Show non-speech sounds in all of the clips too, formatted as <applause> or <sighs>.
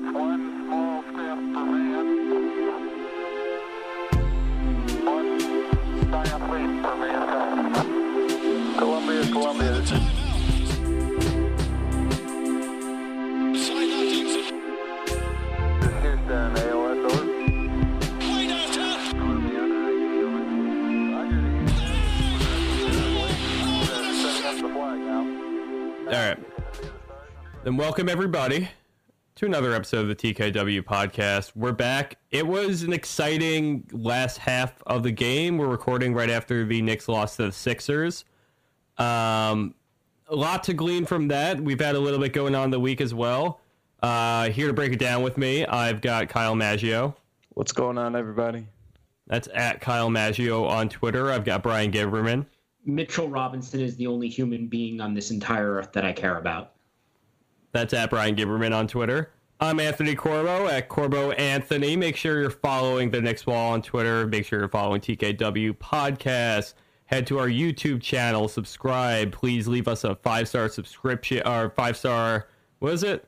That's one small step for man, one giant leap for mankind. Columbia, Columbia, this is this is Houston, AOS, over. Columbia, Roger, setting up the flag now. All right. Then welcome everybody to another episode of the TKW podcast. We're back. It was an exciting last half of the game. We're recording right after the Knicks lost to the Sixers. Um, a lot to glean from that. We've had a little bit going on the week as well. Uh, here to break it down with me, I've got Kyle Maggio. What's going on, everybody? That's at Kyle Maggio on Twitter. I've got Bryan Gibberman. Mitchell Robinson is the only human being on this entire earth that I care about. That's at Bryan Gibberman on Twitter. I'm Anthony Corbo at Corbo Anthony. Make sure you're following the Knicks Wall on Twitter. Make sure you're following TKW Podcast. Head to our YouTube channel, subscribe. Please leave us a five star subscription or five star, what is it?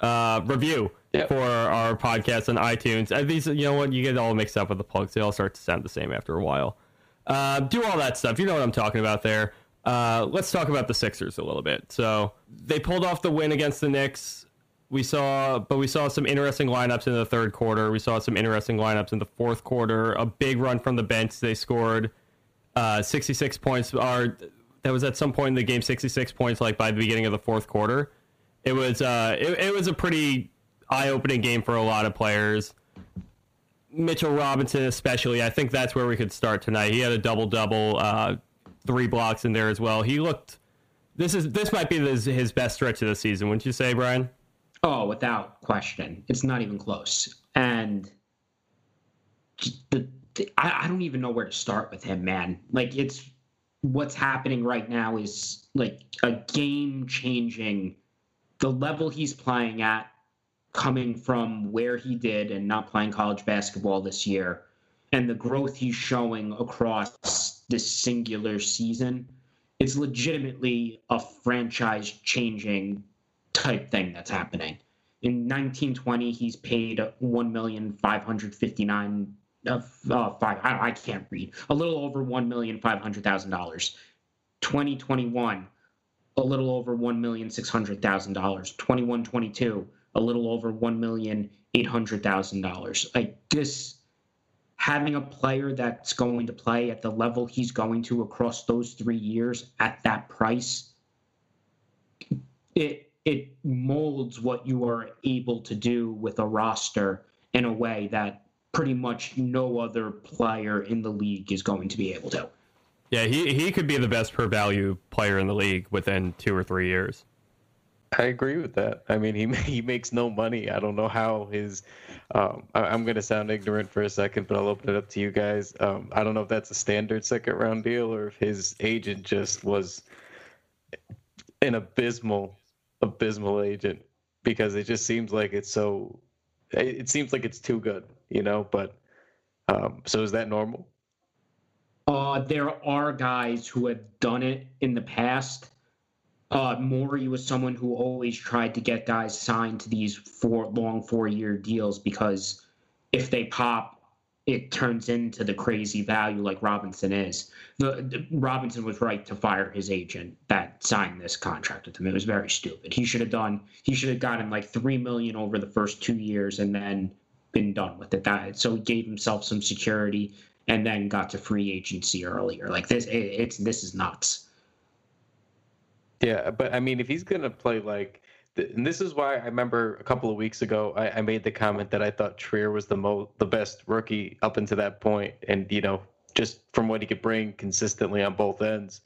Uh, review Yep. for our podcast on iTunes. Uh, these, you know what? You get all mixed up with the plugs. They all start to sound the same after a while. Uh, do all that stuff. You know what I'm talking about there. Uh, let's talk about the Sixers a little bit. So they pulled off the win against the Knicks. We saw, but we saw some interesting lineups in the third quarter. We saw some interesting lineups in the fourth quarter. A big run from the bench. They scored uh, 66 points. Are that was at some point in the game 66 points, like by the beginning of the fourth quarter. It was uh, it, it was a pretty eye-opening game for a lot of players. Mitchell Robinson, especially, I think that's where we could start tonight. He had a double double, uh, three blocks in there as well. He looked. This is this might be his, his best stretch of the season, wouldn't you say, Bryan? Oh, without question. It's not even close. And the, the I, I don't even know where to start with him, man. Like it's what's happening right now is like a game changing the level he's playing at coming from where he did and not playing college basketball this year and the growth he's showing across this singular season it's legitimately a franchise changing type thing that's happening. In 1920, he's paid one million five hundred fifty nine of uh, five. I, I can't read. A little over one million five hundred thousand dollars. 2021, a little over one million six hundred thousand dollars. 21, 22, a little over one million eight hundred thousand dollars. Like this having a player that's going to play at the level he's going to across those three years at that price, it it molds what you are able to do with a roster in a way that pretty much no other player in the league is going to be able to. Yeah, he he could be the best per value player in the league within two or three years. I agree with that. I mean, he <laughs> he makes no money. I don't know how his. Um, I, I'm going to sound ignorant for a second, but I'll open it up to you guys. Um, I don't know if that's a standard second round deal or if his agent just was an abysmal, abysmal agent because it just seems like it's so. It seems like it's too good, you know. But um, so is that normal? Uh, there are guys who have done it in the past. Uh, Morey was someone who always tried to get guys signed to these four long four year deals because if they pop, it turns into the crazy value like Robinson is. The, the- Robinson was right to fire his agent that signed this contract with him. It was very stupid. He should have done. He should have gotten like three million over the first two years and then been done with it. That so he gave himself some security and then got to free agency earlier. Like this, it, it's this is nuts. Yeah, but I mean, if he's gonna play like, and this is why I remember a couple of weeks ago I, I made the comment that I thought Trier was the mo the best rookie up until that point, and you know, just from what he could bring consistently on both ends,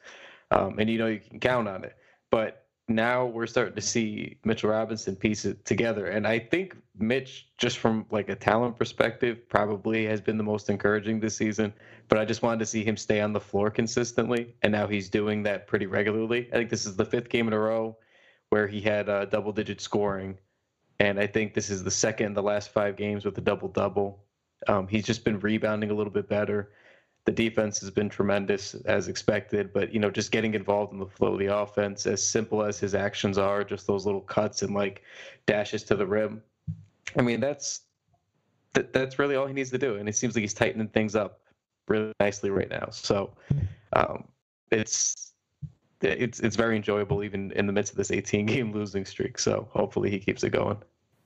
um, and you know you can count on it. But now we're starting to see Mitchell Robinson piece it together, and I think Mitch, just from like a talent perspective, probably has been the most encouraging this season. But I just wanted to see him stay on the floor consistently, and now he's doing that pretty regularly. I think this is the fifth game in a row where he had uh, double-digit scoring, and I think this is the second in the last five games with a double-double. Um, he's just been rebounding a little bit better. The defense has been tremendous as expected, but you know, just getting involved in the flow of the offense, as simple as his actions are, just those little cuts and like dashes to the rim. I mean, that's that, that's really all he needs to do, and it seems like he's tightening things up really nicely right now. So um, it's it's it's very enjoyable even in the midst of this 18 game losing streak. So hopefully he keeps it going.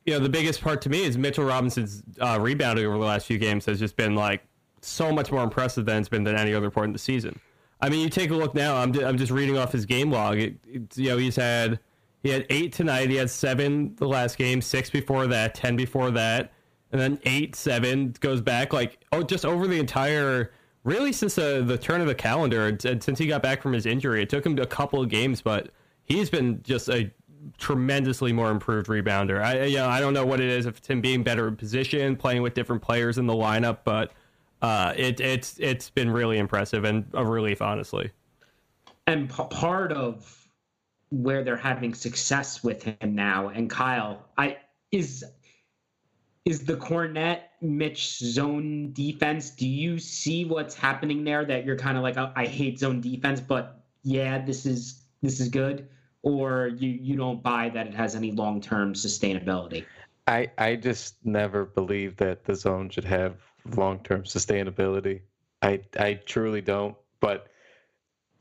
You know, the biggest part to me is Mitchell Robinson's uh, rebounding over the last few games has just been like so much more impressive than it's been than any other part in the season. I mean, you take a look now. I'm, I'm just reading off his game log. It, it, you know, he's had he had eight tonight. He had seven the last game, six before that, ten before that, and then eight, seven goes back like oh, just over the entire really since the the turn of the calendar and, since he got back from his injury. It took him a couple of games, but he's been just a tremendously more improved rebounder. I you know I don't know what it is if it's him being better in position, playing with different players in the lineup, but uh, it it's it's been really impressive and a relief, honestly. And p- part of where they're having success with him now, and Kyle, I is is the Kornet Mitch zone defense. Do you see what's happening there? That you're kind of like, oh, I hate zone defense, but yeah, this is this is good, or you you don't buy that it has any long term sustainability. I I just never believed that the zone should have long term sustainability. I I truly don't. But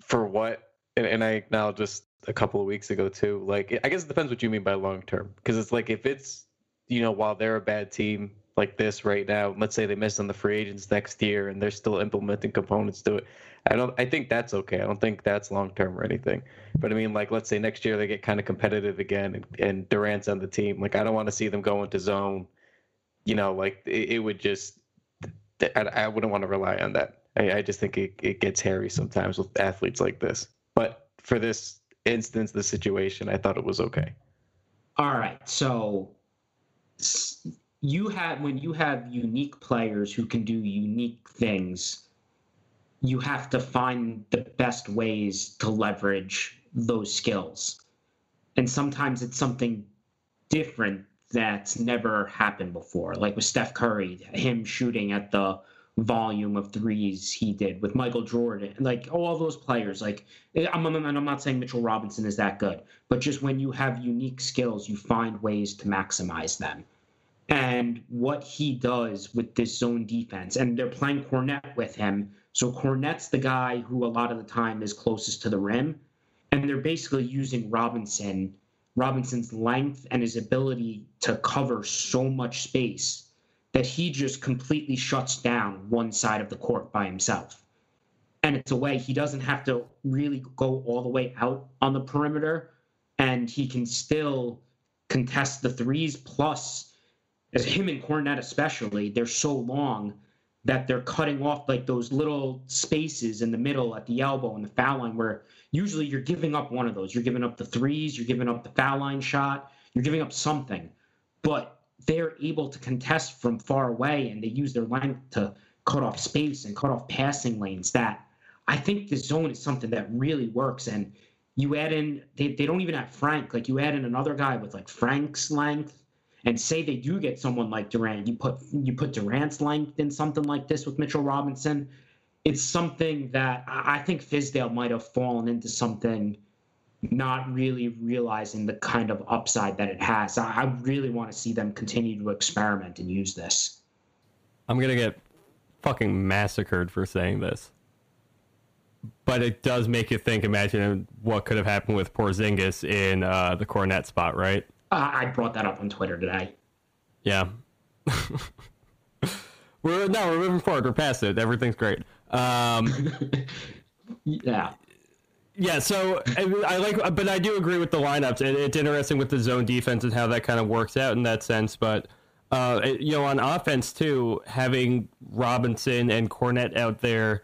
for what? And, and I now just a couple of weeks ago too. Like I guess it depends what you mean by long term. Because it's like if it's you know while they're a bad team like this right now, let's say they miss on the free agents next year and they're still implementing components to it. I don't. I think that's okay. I don't think that's long term or anything. But I mean, like, let's say next year they get kind of competitive again, and, and Durant's on the team. Like, I don't want to see them go into zone. You know, like it, it would just I, I wouldn't want to rely on that. I, I just think it, it gets hairy sometimes with athletes like this. But for this instance, the situation, I thought it was okay. All right. So you have when you have unique players who can do unique things, you have to find the best ways to leverage those skills. And sometimes it's something different that's never happened before. Like with Steph Curry, him shooting at the volume of threes he did with Michael Jordan, like all those players. Like I'm, I'm, I'm not saying Mitchell Robinson is that good, but just when you have unique skills, you find ways to maximize them. And what he does with this zone defense, and they're playing Kornet with him. So Kornet's the guy who a lot of the time is closest to the rim. And they're basically using Robinson Robinson's length and his ability to cover so much space that he just completely shuts down one side of the court by himself. And it's a way he doesn't have to really go all the way out on the perimeter, and he can still contest the threes. Plus, as him and Kornet especially, they're so long that they're cutting off like those little spaces in the middle at the elbow and the foul line where usually you're giving up one of those. You're giving up the threes, you're giving up the foul line shot, you're giving up something. But they're able to contest from far away and they use their length to cut off space and cut off passing lanes. That I think the zone is something that really works. And you add in, they, they don't even have Frank. Like you add in another guy with like Frank's length and say they do get someone like Durant, you put you put Durant's length in something like this with Mitchell Robinson it's something that I think Fizdale might have fallen into something not really realizing the kind of upside that it has. I really want to see them continue to experiment and use this. I'm gonna get fucking massacred for saying this, but it does make you think. Imagine what could have happened with Porzingis in uh, the Kornet spot, right? Uh, I brought that up on Twitter today. Yeah. <laughs> we're no, we're moving forward. We're past it. Everything's great. Um, <laughs> yeah. Yeah, so I, I, like, but I do agree with the lineups. It, it's interesting with the zone defense and how that kind of works out in that sense. But uh, it, you know, on offense too, having Robinson and Kornet out there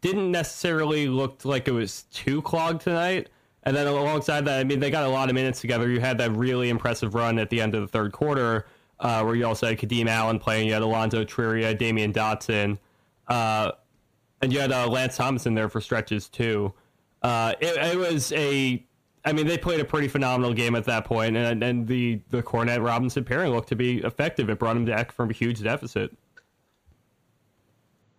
didn't necessarily look like it was too clogged tonight. And then alongside that, I mean, they got a lot of minutes together. You had that really impressive run at the end of the third quarter, uh, where you also had Kadeem Allen playing. You had Allonzo Trier, Damyean Dotson. Uh, and you had uh, Lance Thomas there for stretches too. Uh, it, it, was a, I mean, they played a pretty phenomenal game at that point, and and the the Kornet Robinson pairing looked to be effective. It brought them back from a huge deficit.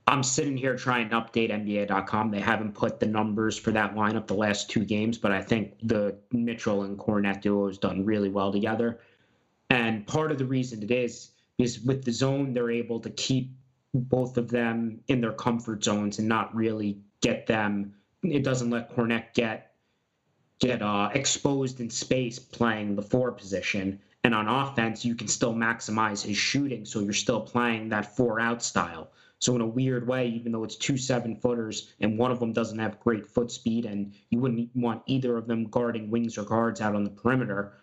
I'm sitting here trying to update NBA.com. They haven't put the numbers for that lineup the last two games, but I think the Mitchell and Kornet duo has done really well together. And part of the reason it is is with the zone, they're able to keep both of them in their comfort zones and not really get them. It doesn't let Kornet get get uh, exposed in space playing the four position. And on offense, you can still maximize his shooting, so you're still playing that four out style. So in a weird way, even though it's two seven footers and one of them doesn't have great foot speed, and you wouldn't want either of them guarding wings or guards out on the perimeter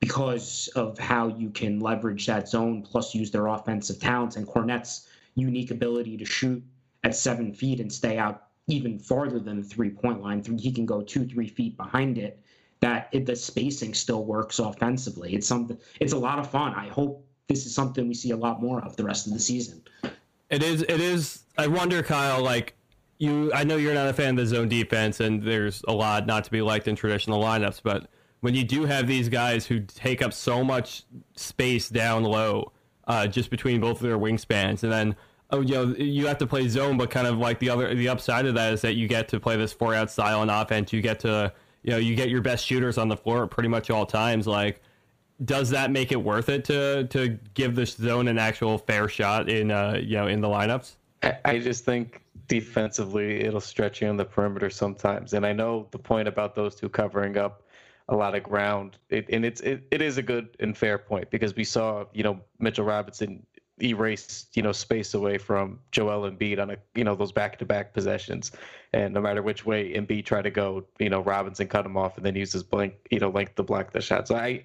because of how you can leverage that zone plus use their offensive talents and Kornet's unique ability to shoot at seven feet and stay out even farther than the three point line. He can go two, three feet behind it. That it, the spacing still works offensively. It's something. It's a lot of fun. I hope this is something we see a lot more of the rest of the season. It is. It is. I wonder, Kyle. Like you, I know you're not a fan of the zone defense, and there's a lot not to be liked in traditional lineups. But when you do have these guys who take up so much space down low, uh, just between both of their wingspans, and then oh, you know, you have to play zone, but kind of like the other, the upside of that is that you get to play this four out style on offense. You get to, you know, you get your best shooters on the floor pretty much all times. Like, does that make it worth it to to give this zone an actual fair shot in, uh, you know, in the lineups? I, just think defensively it'll stretch you on the perimeter sometimes, and I know the point about those two covering up a lot of ground, it, and it's it, it is a good and fair point because we saw you know Mitchell Robinson erase you know space away from Joel Embiid on a you know those back to back possessions, and no matter which way Embiid tried to go, you know Robinson cut him off and then uses blank you know length to block the shot. So I,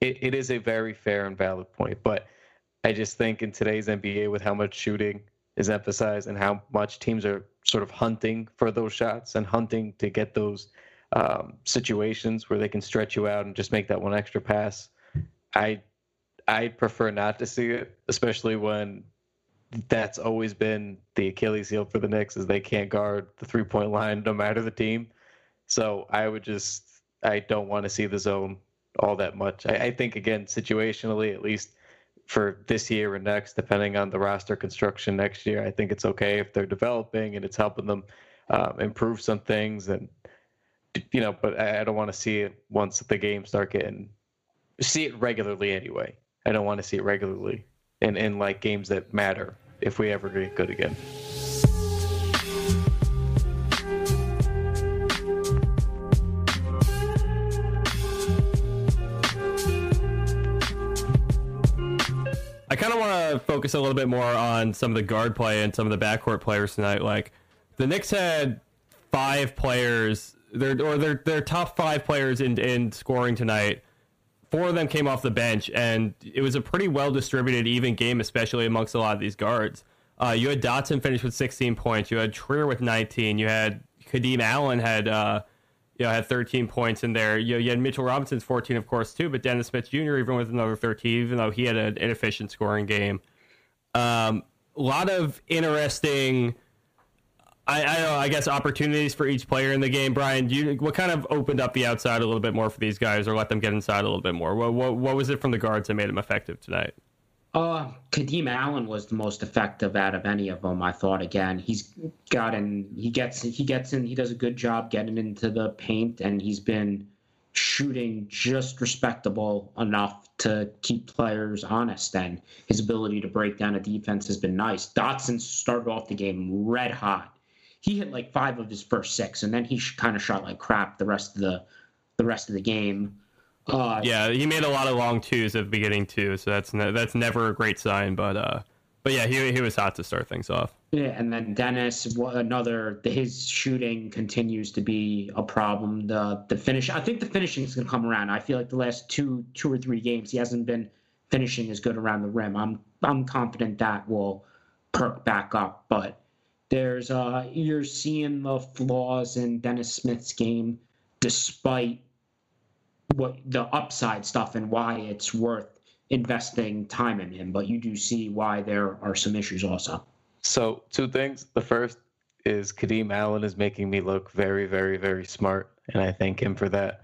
it, it is a very fair and valid point, but I just think in today's NBA with how much shooting is emphasized and how much teams are sort of hunting for those shots and hunting to get those um, situations where they can stretch you out and just make that one extra pass. I I prefer not to see it, especially when that's always been the Achilles heel for the Knicks is they can't guard the three point line no matter the team. So I would just I don't want to see the zone all that much. I, I think again situationally at least for this year and next, depending on the roster construction next year, I think it's okay if they're developing and it's helping them um, improve some things and you know, but I, I don't want to see it once the games start getting see it regularly anyway. I don't want to see it regularly and in like games that matter if we ever get good again. I kind of want to focus a little bit more on some of the guard play and some of the backcourt players tonight. Like the Knicks had five players, their or their their top five players in in scoring tonight. Four of them came off the bench, and it was a pretty well distributed, even game, especially amongst a lot of these guards. Uh, you had Dotson finish with 16 points. You had Trier with 19. You had Kadeem Allen had uh, you know had 13 points in there. You, you had Mitchell Robinson's 14, of course, too. But Dennis Smith Jr. even with another 13, even though he had an inefficient scoring game. Um, a lot of interesting. I, I, I guess opportunities for each player in the game. Bryan, you, what kind of opened up the outside a little bit more for these guys, or let them get inside a little bit more? What, what, what was it from the guards that made them effective tonight? Uh, Kadeem Allen was the most effective out of any of them. I thought. Again, he's gotten he gets he gets in. He does a good job getting into the paint, and he's been shooting just respectable enough to keep players honest. And his ability to break down a defense has been nice. Dotson started off the game red hot. He hit like five of his first six, and then he kind of shot like crap the rest of the the rest of the game. Uh, yeah, he made a lot of long twos at the beginning too, so that's ne- that's never a great sign. But uh, but yeah, he he was hot to start things off. Yeah, and then Dennis, another his shooting continues to be a problem. The the finish, I think the finishing is going to come around. I feel like the last two two or three games he hasn't been finishing as good around the rim. I'm I'm confident that will perk back up, but there's uh you're seeing the flaws in Dennis Smith's game despite what the upside stuff and why it's worth investing time in him. But you do see why there are some issues also. So two things. The first is Kadeem Allen is making me look very, very, very smart, and I thank him for that.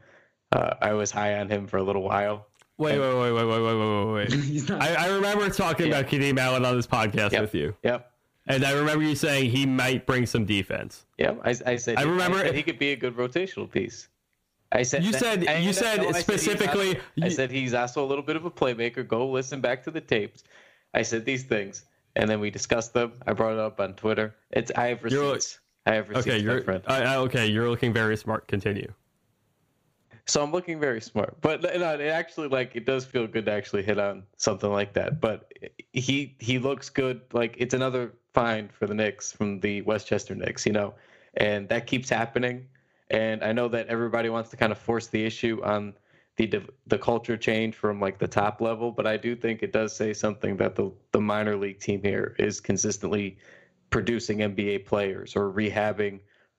Uh, I was high on him for a little while. Wait, wait, wait, wait, wait, wait, wait, wait, wait. <laughs> I, I remember talking Yeah. about Kadeem Allen on this podcast Yep. with you, Yep. And I remember you saying he might bring some defense. Yeah, I, I said. I remember- said he could be a good rotational piece. I said You that- said I- you said no, I he's specifically. also- I said he's also a little bit of a playmaker. Go listen back to the tapes. I said these things, and then we discussed them. I brought it up on Twitter. It's I have receipts. I have receipts, okay, you're friend. I, I- okay. You're looking very smart. Continue. So I'm looking very smart, but no, it actually like it does feel good to actually hit on something like that. But he he looks good. Like it's another find for the Knicks from the Westchester Knicks, you know, and that keeps happening. And I know that everybody wants to kind of force the issue on the the culture change from like the top level, but I do think it does say something that the the minor league team here is consistently producing NBA players or rehabbing,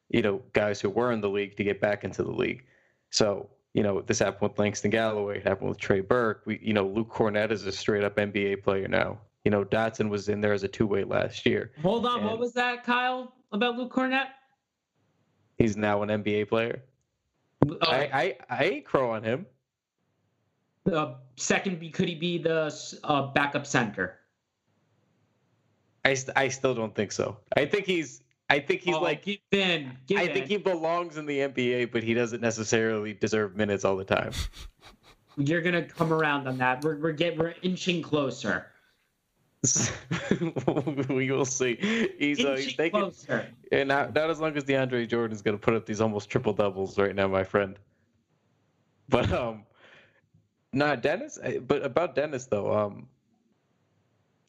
you know, guys who were in the league to get back into the league. So, you know, this happened with Langston Galloway, it happened with Trey Burke. We, you know, Luke Kornet is a straight up NBA player now. You know, Dotson was in there as a two way last year. Hold on, what was that, Kyle, about Luke Kornet? He's now an NBA player. Uh, I, I, I ain't crow on him. uh, second, be- could he be the uh, backup center? I, st- I still don't think so. I think he's I think he's Oh, like give in, give I in. think he belongs in the NBA, but he doesn't necessarily deserve minutes all the time. You're gonna come around on that. We're we're get we're inching closer. <laughs> we will see. He's, uh, he's Inching taking, and not, not as long as DeAndre Jordan's going to put up these almost triple doubles right now, my friend. But um, not Dennis. But about Dennis though, um,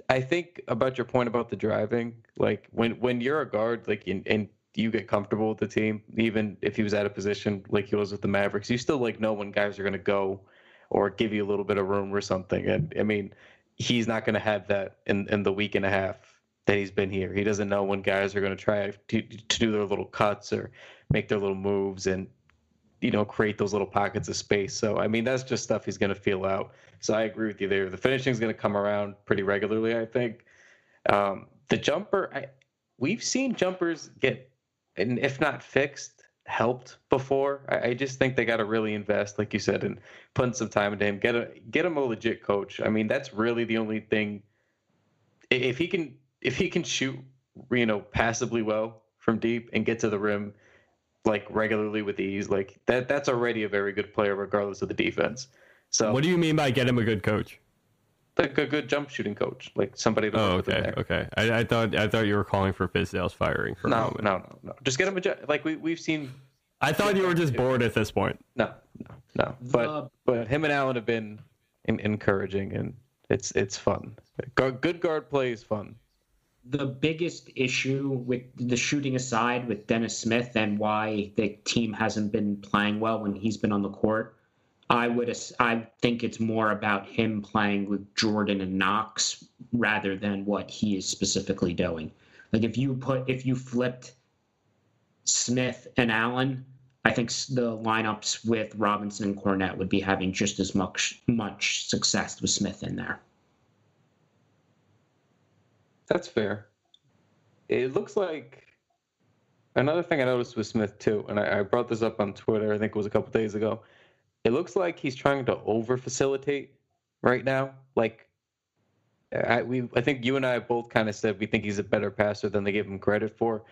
I think about your point about the driving. Like when when you're a guard, like and, and you get comfortable with the team, even if he was at a position like he was with the Mavericks, you still like know when guys are going to go or give you a little bit of room or something. And I mean, he's not going to have that in in the week and a half that he's been here. He doesn't know when guys are going to try to to do their little cuts or make their little moves and you know create those little pockets of space. So I mean, that's just stuff he's going to feel out. So I agree with you there. The finishing is going to come around pretty regularly, I think. Um, the jumper, I, we've seen jumpers get, and if not fixed, helped before. I, I just think they got to really invest, like you said, and putting some time into him. Get a get him a legit coach. I mean, that's really the only thing. If he can, if he can shoot, you know, passably well from deep and get to the rim, like regularly with ease, like that, that's already a very good player, regardless of the defense. So What do you mean by get him a good coach? Like a good jump shooting coach, like somebody to Oh, work with him okay, there. okay. I, I thought I thought you were calling for Fizdale's firing for a No, moment. no, no, no. Just get him a jo- like we we've seen. I thought you were just bored at this point. No, no, no. But The- but him and Allen have been en- encouraging, and it's it's fun. Good guard play is fun. the biggest issue with the shooting aside with Dennis Smith and why the team hasn't been playing well when he's been on the court, I would I think it's more about him playing with Jordan and Knox rather than what he is specifically doing. Like if you put if you flipped Smith and Allen, I think the lineups with Robinson and Kornet would be having just as much much success with Smith in there. That's fair. It looks like another thing I noticed with Smith too, and I, I brought this up on Twitter. I think it was a couple days ago. It looks like he's trying to over facilitate right now. Like I we I think you and I both kind of said we think he's a better passer than they give him credit for.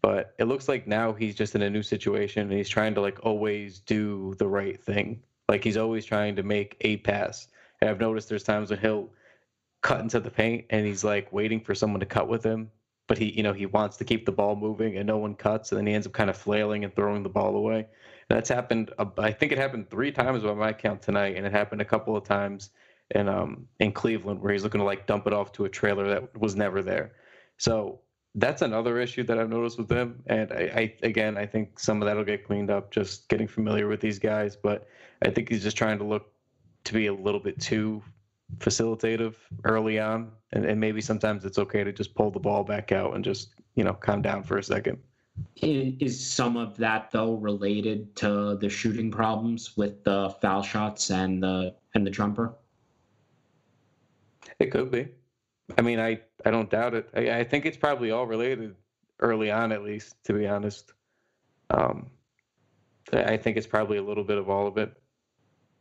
But it looks like now he's just in a new situation and he's trying to like always do the right thing. Like he's always trying to make a pass. And I've noticed there's times when he'll cut into the paint and he's like waiting for someone to cut with him but he you know he wants to keep the ball moving and no one cuts and then he ends up kind of flailing and throwing the ball away that's happened i think it happened three times by my count tonight and it happened a couple of times in um in cleveland where he's looking to like dump it off to a trailer that was never there. So that's another issue that i've noticed with him and i, I again i think some of that'll get cleaned up just getting familiar with these guys but i think he's just trying to look to be a little bit too facilitative early on and, and maybe sometimes it's okay to just pull the ball back out and just you know calm down for a second Is some of that though related to the shooting problems with the foul shots and the and the jumper? it could be. I mean i i don't doubt it. I, I think it's probably all related early on at least to be honest. Um i think it's probably a little bit of all of it.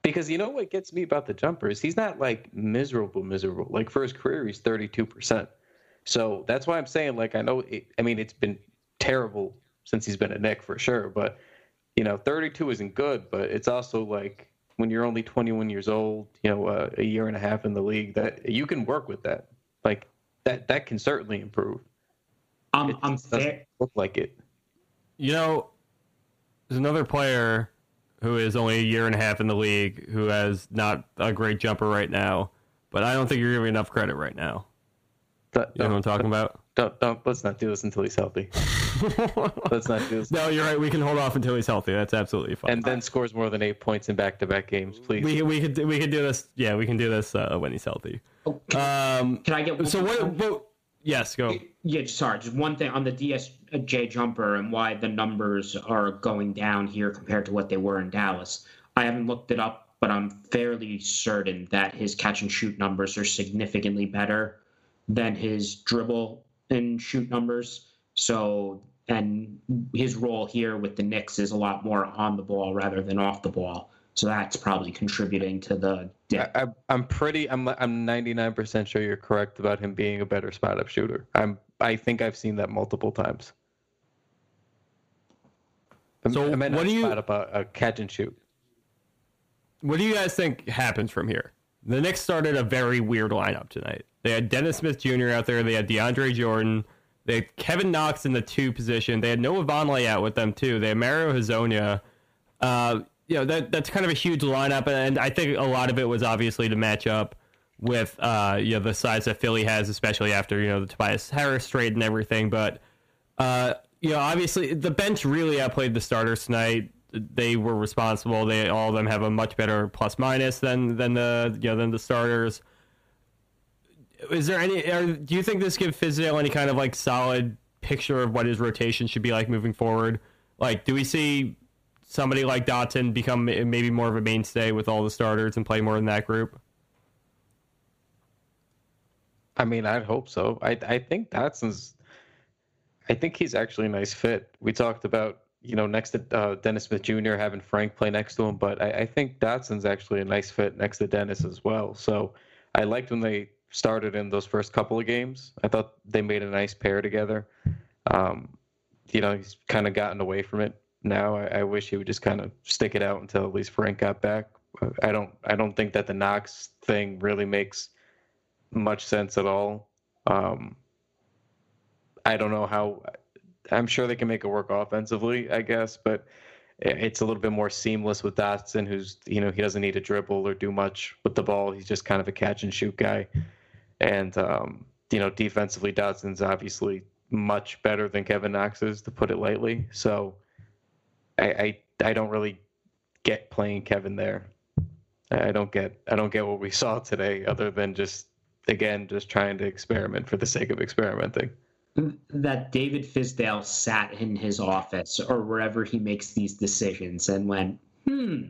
Because you know what gets me about the jumper is he's not like miserable miserable. Like for his career he's 32% so that's why i'm saying like i know it, i mean it's been terrible since he's been a Knick for sure but you know, 32 isn't good, but it's also like when you're only 21 years old, you know, uh, a year and a half in the league, that you can work with that. Like that, that can certainly improve. I'm It I'm just doesn't fair. look like it. You know, there's another player who is only a year and a half in the league who has not a great jumper right now, but I don't think you're giving enough credit right now. Don't, You know what I'm talking about? Don't, don't, let's not do this until he's healthy. <laughs> Let's not do this. no, you're right. We can hold off until he's healthy. That's absolutely fine. And then scores more than eight points in back-to-back games, please. we we could we could do this. Yeah, we can do this uh, when he's healthy. Oh, can, Um. can I get one So more- what? what yes, go. Yeah, sorry, just one thing on the DSJ jumper and why the numbers are going down here compared to what they were in Dallas. I haven't looked it up, but I'm fairly certain that his catch and shoot numbers are significantly better than his dribble and shoot numbers. So, and his role here with the Knicks is a lot more on the ball rather than off the ball. So that's probably contributing to the dip. I, I, I'm pretty. I'm. I'm 99% sure you're correct about him being a better spot-up shooter. I'm. I think I've seen that multiple times. I- So I meant what do you- spot up a, a catch and shoot? What do you guys think happens from here? The Knicks started a very weird lineup tonight. They had Dennis Smith Jr. out there. They had DeAndre Jordan. They had Kevin Knox in the two position. They had Noah Vonleh out with them too. They had Mario Hezonja. Uh, you know that that's kind of a huge lineup, and I think a lot of it was obviously to match up with uh, you know the size that Philly has, especially after you know the Tobias Harris trade and everything. But uh, you know, obviously the bench really outplayed the starters tonight. They were responsible. They all of them have a much better plus minus than than the you know than the starters. Is there any? Are, do you think this gives Fizdale any kind of like solid picture of what his rotation should be like moving forward? Like, do we see somebody like Dotson become maybe more of a mainstay with all the starters and play more in that group? I mean, I'd hope so. I I think Dotson's. I think he's actually a nice fit. We talked about you know next to uh, Dennis Smith Jr. having Frank play next to him, but I, I think Dotson's actually a nice fit next to Dennis as well. So I liked when they started in those first couple of games. I thought they made a nice pair together. Um, you know, he's kind of gotten away from it now. I, I wish he would just kind of stick it out until at least Frank got back. I don't. I don't think that the Knox thing really makes much sense at all. Um, I don't know how. I'm sure they can make it work offensively, I guess, but it's a little bit more seamless with Dotson, who's you know he doesn't need to dribble or do much with the ball. He's just kind of a catch and shoot guy, and um, you know defensively, Dotson's obviously much better than Kevin Knox is, to put it lightly. So I I, I don't really get playing Kevin there. I don't get I don't get what we saw today, other than just again just trying to experiment for the sake of experimenting. that David Fizdale sat in his office or wherever he makes these decisions and went, hmm,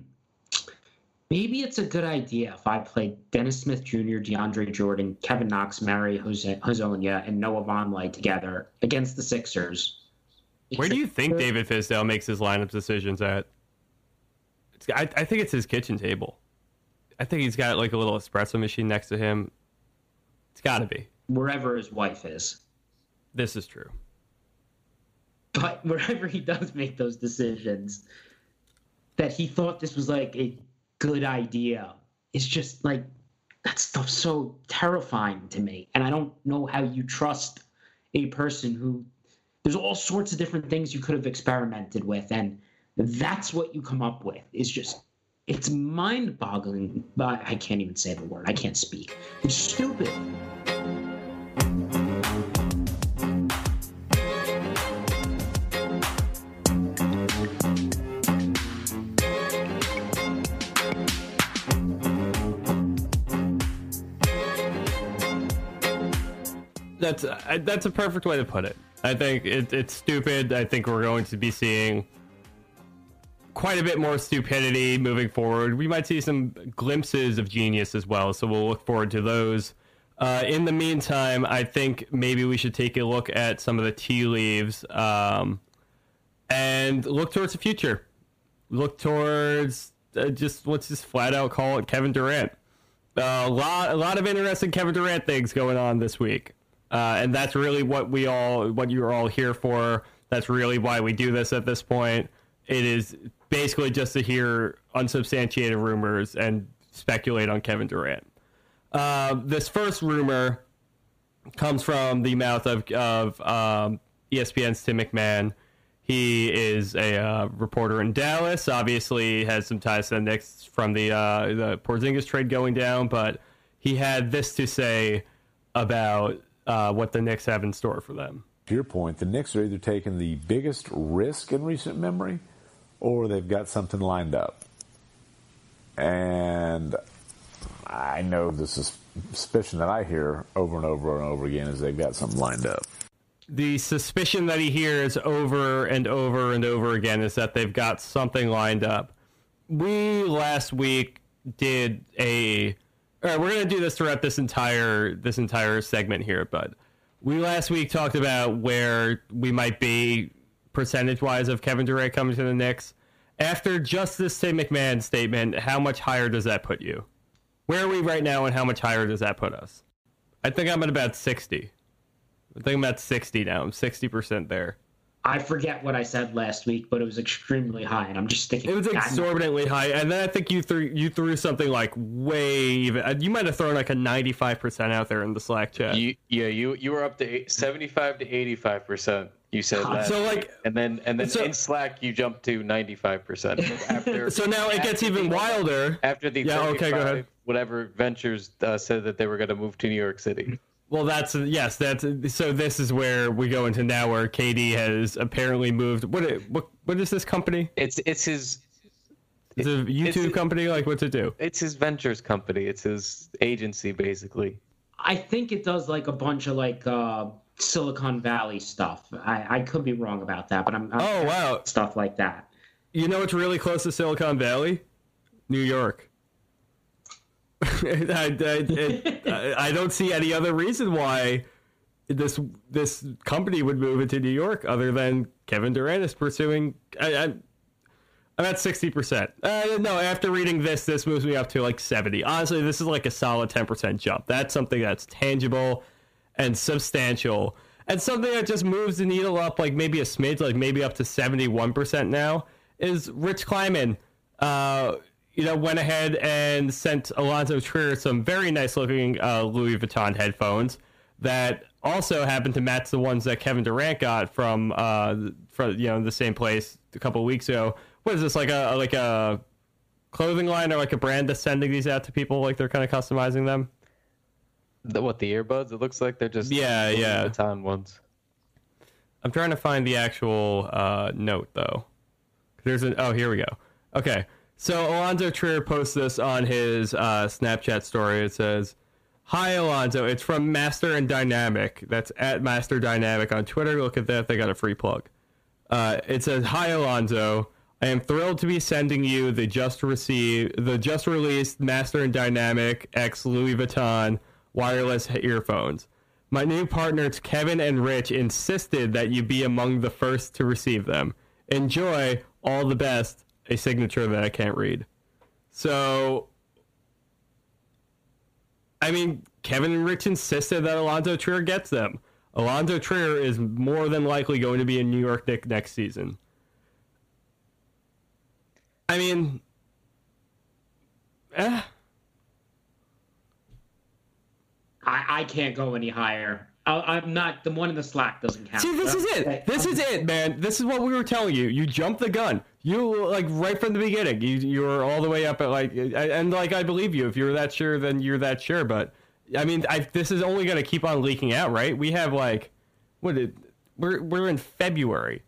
maybe it's a good idea if I played Dennis Smith Jr., DeAndre Jordan, Kevin Knox, Mary Jose- Hezonja, and Noah Vonleh together against the Sixers. Where do you think David Fizdale makes his lineup decisions at? It's, I, I think it's his kitchen table. I think he's got like a little espresso machine next to him. It's got to be. Wherever his wife is. This is true. but <laughs> wherever he does make those decisions, that he thought this was like a good idea. It's just like that stuff's so terrifying to me, and I don't know how you trust a person who. There's all sorts of different things you could have experimented with, and that's what you come up with. It's just, it's mind-boggling. But I can't even say the word. I can't speak. It's stupid. That's uh, that's a perfect way to put it. I think it, it's stupid. I think we're going to be seeing quite a bit more stupidity moving forward. We might see some glimpses of genius as well, so we'll look forward to those. Uh, in the meantime, I think maybe we should take a look at some of the tea leaves um, and look towards the future. Look towards uh, just let's just flat out call it Kevin Durant. Uh, a lot, a lot of interesting Kevin Durant things going on this week, uh, and that's really what we all, what you're all here for. That's really why we do this at this point. it is basically just to hear unsubstantiated rumors and speculate on Kevin Durant. Uh, this first rumor comes from the mouth of, of um, ESPN's Tim McMahon. He is a uh, reporter in Dallas. Obviously, has some ties to the Knicks from the uh, the Porzingis trade going down. But he had this to say about uh, what the Knicks have in store for them. To your point, the Knicks are either taking the biggest risk in recent memory, or they've got something lined up. And I know the suspicion that I hear over and over and over again is they've got something lined up. the suspicion that he hears over and over and over again is that they've got something lined up. We last week did a all right, we're gonna do this throughout this entire this entire segment here, but we last week talked about where we might be percentage wise of Kevin Durant coming to the Knicks. After just this Tim McMahon statement, how much higher does that put you? Where are we right now and how much higher does that put us? I think I'm at about sixty. I think I'm at 60 now. I'm 60% there. I forget what I said last week, but it was extremely high, and I'm just sticking. It was God, exorbitantly high, and then I think you threw you threw something like way even. uh, You might have thrown like a 95% out there in the Slack chat. You, yeah, you you were up to 75 to 85 percent. You said last, so like, and then and then so- in Slack you jumped to 95 percent <laughs> so now it gets even the- wilder. After the Yeah, okay, go ahead. whatever ventures uh, said that they were going to move to New York City. Well, that's yes, that's so. This is where we go into now, where KD has apparently moved. What what what is this company? It's it's his Is it a YouTube it's- company? Like what's it do? it's his ventures company. It's his agency basically. I think it does like a bunch of like uh, Silicon Valley stuff. I, I could be wrong about that, but I'm, I'm Oh wow! stuff like that. You know what's really close to Silicon Valley? New York. <laughs> I, I, I- don't see any other reason why this this company would move into New York other than Kevin Durant is pursuing. I, I, I'm at sixty percent. Uh, no, after reading this, this moves me up to like seventy. Honestly, this is like a solid ten percent jump. That's something that's tangible and substantial, and something that just moves the needle up like maybe a smidge, like maybe up to seventy one percent now. Is Rich Kleiman, uh, you know, went ahead and sent Allonzo Trier some very nice looking uh, Louis Vuitton headphones that also happened to match the ones that Kevin Durant got from uh from you know the same place a couple of weeks ago. What is this like a like a clothing line or like a brand that's sending these out to people like they're kind of customizing them? The, what the earbuds? It looks like they're just Yeah, Louis yeah. Vuitton ones. I'm trying to find the actual uh, note though. There's an oh here we go. Okay, so Allonzo Trier posts this on his uh, Snapchat story. It says, "Hi Allonzo, it's from Master and Dynamic. That's at Master Dynamic on Twitter. Look at that. They got a free plug. Uh, it says, "Hi Allonzo, I am thrilled to be sending you the just received, the just released Master and Dynamic X Louis Vuitton wireless earphones. My new partners Kevin and Rich insisted that you be among the first to receive them. Enjoy. All the best. A signature that I can't read. So, I mean, Kevin and Rich insisted that Allonzo Trier gets them. Allonzo Trier is more than likely going to be in New York Knick next season. I mean, eh, I, I can't go any higher. I, I'm not the one in the Slack doesn't count. See, this is it. This is it, man. This is what we were telling you. You jumped the gun. You like right from the beginning. You you were all the way up at like, and like I believe you. If you're that sure, then you're that sure. But I mean, I this is only going to keep on leaking out, right? We have like, what did we're we're in February.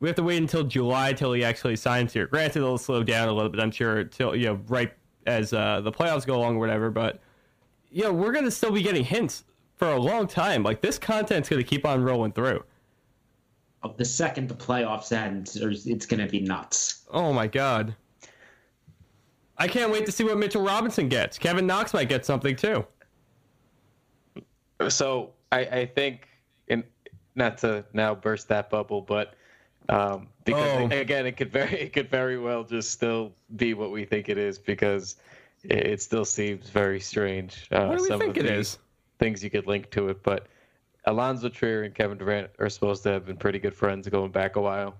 We have to wait until July till he actually signs here. Granted, it'll slow down a little bit. I'm sure till you know right as uh, the playoffs go along or whatever. But yeah, we're gonna still be getting hints for a long time. Like this content's gonna keep on rolling through. the second the playoffs end, there's- it's going to be nuts. Oh my god. I can't wait to see what Mitchell Robinson gets. Kevin Knox might get something too. So I, I think, and not to now burst that bubble, but um, because Oh. again, it could very <laughs> it could very well just still be what we think it is because it, it still seems very strange. Uh, What do we some think of it the is? Things you could link to it, but Allonzo Trier and Kevin Durant are supposed to have been pretty good friends going back a while.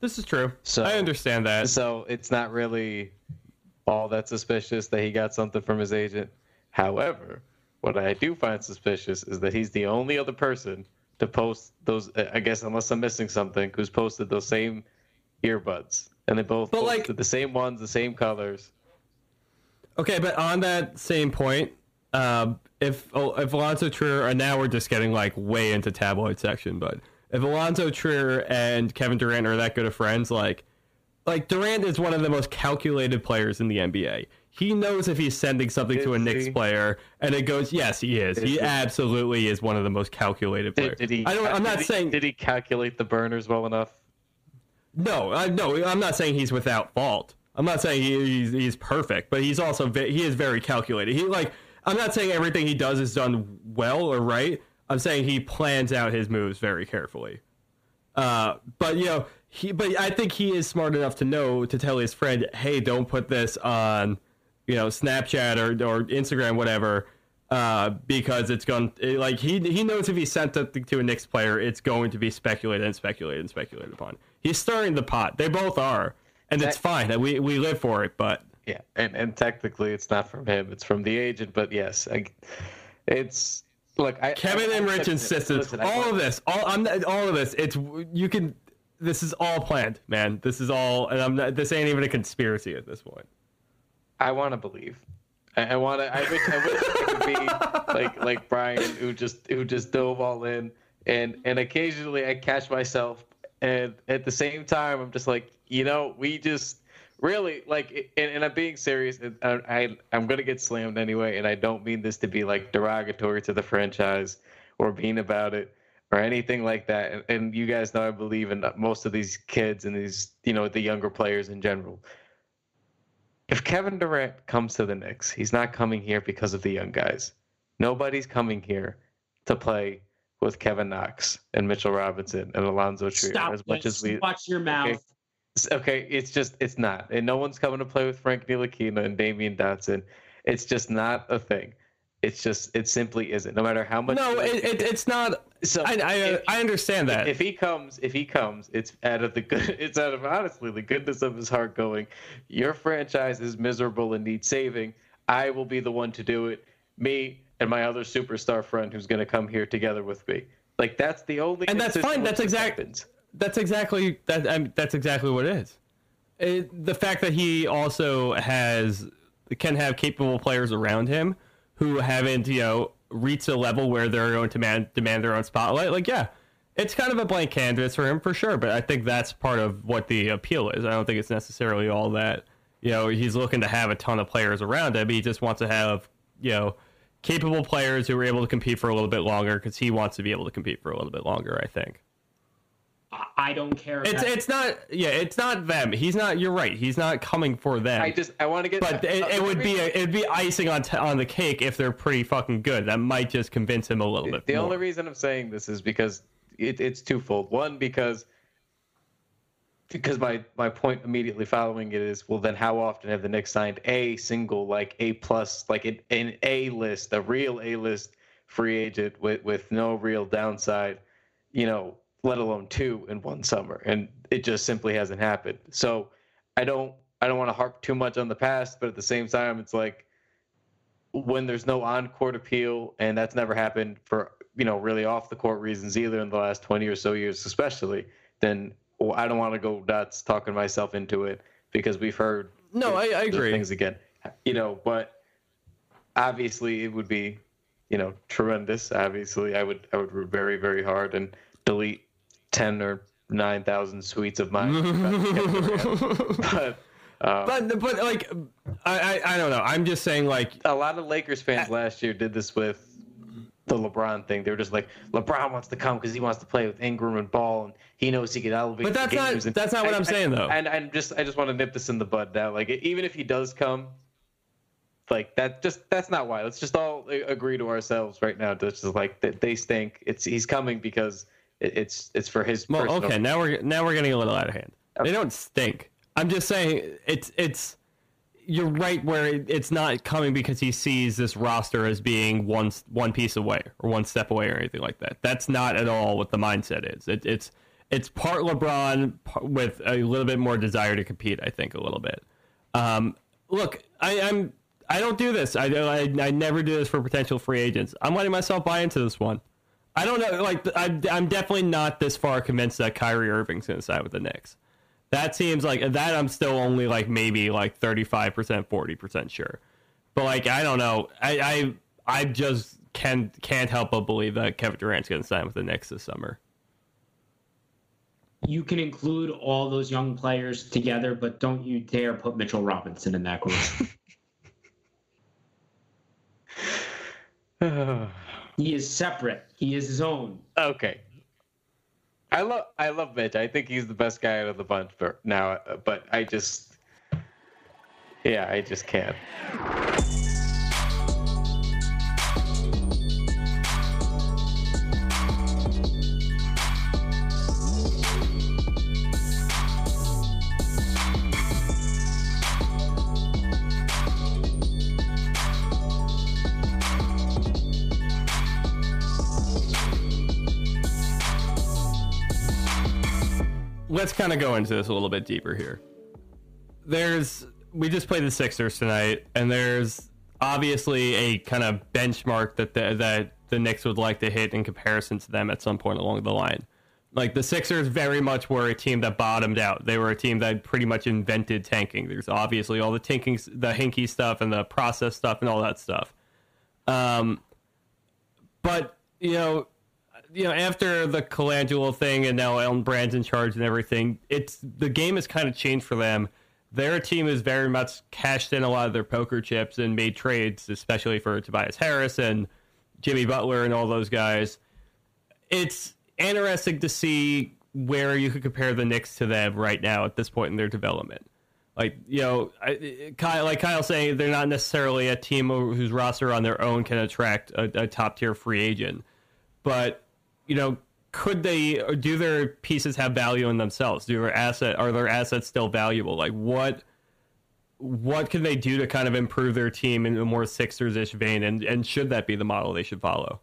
This is true. So- I understand that. So it's not really all that suspicious that he got something from his agent. However, what I do find suspicious is that he's the only other person to post those. I guess unless I'm missing something, who's posted those same earbuds, and they both But, posted like- the same ones, the same colors. Okay, but on that same point, um, if oh, if Allonzo Trier, and now we're just getting like way into tabloid section, but if Allonzo Trier and Kevin Durant are that good of friends, like like Durant is one of the most calculated players in the NBA. He knows if he's sending something to a Is Knicks he? player, and it goes, yes, he is. he he? absolutely is one of the most calculated players. Did, did he? I don't, I'm did not he- saying Did he calculate the burners well enough? no, I, no, I'm not saying he's without fault. I'm not saying he, he's he's perfect, but he's also ve- he is very calculated. He like I'm not saying everything he does is done well or right. I'm saying he plans out his moves very carefully. Uh, but you know, he but I think he is smart enough to know to tell his friend, "Hey, don't put this on, you know, Snapchat or or Instagram, whatever." Uh, because it's going to like he he knows if he sent it to a Knicks player, it's going to be speculated and speculated and speculated upon. He's stirring the pot. They both are, and it's fine. We we live for it. But Yeah, and and technically it's not from him; it's from the agent. But yes, I, it's look. I, Kevin I- and Rich insisted listen, all of this, all I'm all of this. It's you can. This is all planned, man. This is all, and I'm not. This ain't even a conspiracy at this point. I want to believe. I, I want to. I wish. I wish I could be <laughs> like like Bryan, who just who just dove all in, and and occasionally I catch myself, and at the same time I'm just like, you know, we just really like, and, and I'm being serious. I, uh, I I'm gonna get slammed anyway, and I don't mean this to be like derogatory to the franchise or being about it or anything like that. And, and you guys know I believe in most of these kids and these, you know, the younger players in general if Kevin Durant comes to the Knicks, he's not coming here because of the young guys. Nobody's coming here to play with Kevin Knox and Mitchell Robinson and Allonzo Trier Stop as much this. as we. watch your mouth. Okay. Okay, it's just it's not, and no one's coming to play with Frank Ntilikina and Damyean Dotson. It's just not a thing. It's just it simply isn't. No matter how much. No, it, it, it's not. So I I, if- I understand that. if he comes, if he comes, it's out of the good. <laughs> It's out of honestly the goodness of his heart. Going, your franchise is miserable and needs saving. I will be the one to do it. Me and my other superstar friend who's going to come here together with me. Like that's the only. And that's fine, that's which this exact- happens. That's exactly that. I mean, that's exactly what it is. It, the fact that he also has can have capable players around him who haven't, you know, reached a level where they're going to man, demand their own spotlight. Like, yeah, it's kind of a blank canvas for him for sure. But I think that's part of what the appeal is. I don't think it's necessarily all that. You know, he's looking to have a ton of players around him. He just wants to have, you know, capable players who are able to compete for a little bit longer because he wants to be able to compete for a little bit longer. I think. I- I don't care. It's about- it's not yeah it's not them. He's not. You're right. He's not coming for them. I just I want to get. but it, it would be a, it'd be icing on t- on the cake if they're pretty fucking good. That might just convince him a little bit. The more. only reason I'm saying this is because it, it's twofold. One, because because my my point immediately following it is well then how often have the Knicks signed a single like a plus like an, an A list a real A list free agent with with no real downside, you know, let alone two in one summer, and it just simply hasn't happened. So I don't I don't want to harp too much on the past, but at the same time, it's like when there's no on-court appeal, and that's never happened for you know really off the court reasons either in the last 20 or so years, especially. Then well, I don't want to go nuts talking myself into it because we've heard No, I, I agree. things again, you know. But obviously, it would be you know tremendous. Obviously, I would I would root very very hard and delete 10 or 9,000 suites of mine. <laughs> but uh, But but like I, I I don't know. I'm just saying like a lot of Lakers fans last year did this with the LeBron thing. They were just like, LeBron wants to come because he wants to play with Ingram and Ball, and he knows he can elevate. But that's not- And that's not what I- I'm saying, I- though. And and just I just want to nip this in the bud now. Like even if he does come, like that just that's not why. Let's just all agree to ourselves right now. That's just like that they stink. It's he's coming because it, it's it's for his. well personal- okay now we're now we're getting a little out of hand. They don't stink. I'm just saying it's it's you're right where it, it's not coming because he sees this roster as being one one piece away or one step away or anything like that. That's not at all what the mindset is. It, it's It's part LeBron with a little bit more desire to compete. I think a little bit. Um, look, I, I'm I don't do this. I, I I never do this for potential free agents. I'm letting myself buy into this one. I don't know. Like I'm, I'm definitely not this far convinced that Kyrie Irving's going to side with the Knicks. That seems like that. I'm still only like maybe like 35 percent, 40 percent sure. But like I don't know. I I I just can can't help but believe that Kevin Durant's going to sign with the Knicks this summer. You can include all those young players together, but don't you dare put Mitchell Robinson in that group. He is separate. He is his own. okay. I love I love Mitch. I think he's the best guy out of the bunch for now. But I just, yeah, I just can't. Let's kind of go into this a little bit deeper here. There's we just played the Sixers tonight, and there's obviously a kind of benchmark that the, that the Knicks would like to hit in comparison to them at some point along the line. Like the Sixers very much were a team that bottomed out. They were a team that pretty much invented tanking. There's obviously all the tanking, the hinky stuff, and the process stuff, and all that stuff. Um, but you know, you know, after the Colangelo thing and now Elton Brand's in charge and everything, it's the game has kind of changed for them. Their team has very much cashed in a lot of their poker chips and made trades, especially for Tobias Harris and Jimmy Butler and all those guys. It's interesting to see where you could compare the Knicks to them right now at this point in their development. Like you know, I, Kyle, like Kyle saying, they're not necessarily a team whose roster on their own can attract a, a top tier free agent, but you know, could they do their pieces have value in themselves? Do their asset are their assets still valuable? Like what what can they do to kind of improve their team in a more Sixers-ish vein? And and should that be the model they should follow?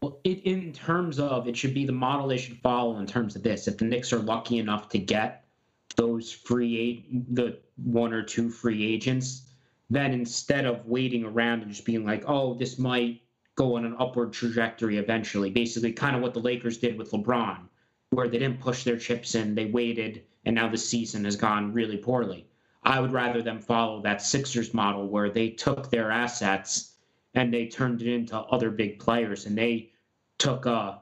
Well, it, in terms of it should be the model they should follow in terms of this. If the Knicks are lucky enough to get those free the one or two free agents, then instead of waiting around and just being like, oh, this might go on an upward trajectory eventually, basically kind of what the Lakers did with LeBron, where they didn't push their chips in, they waited, and now the season has gone really poorly. I would rather them follow that Sixers model where they took their assets and they turned it into other big players and they took a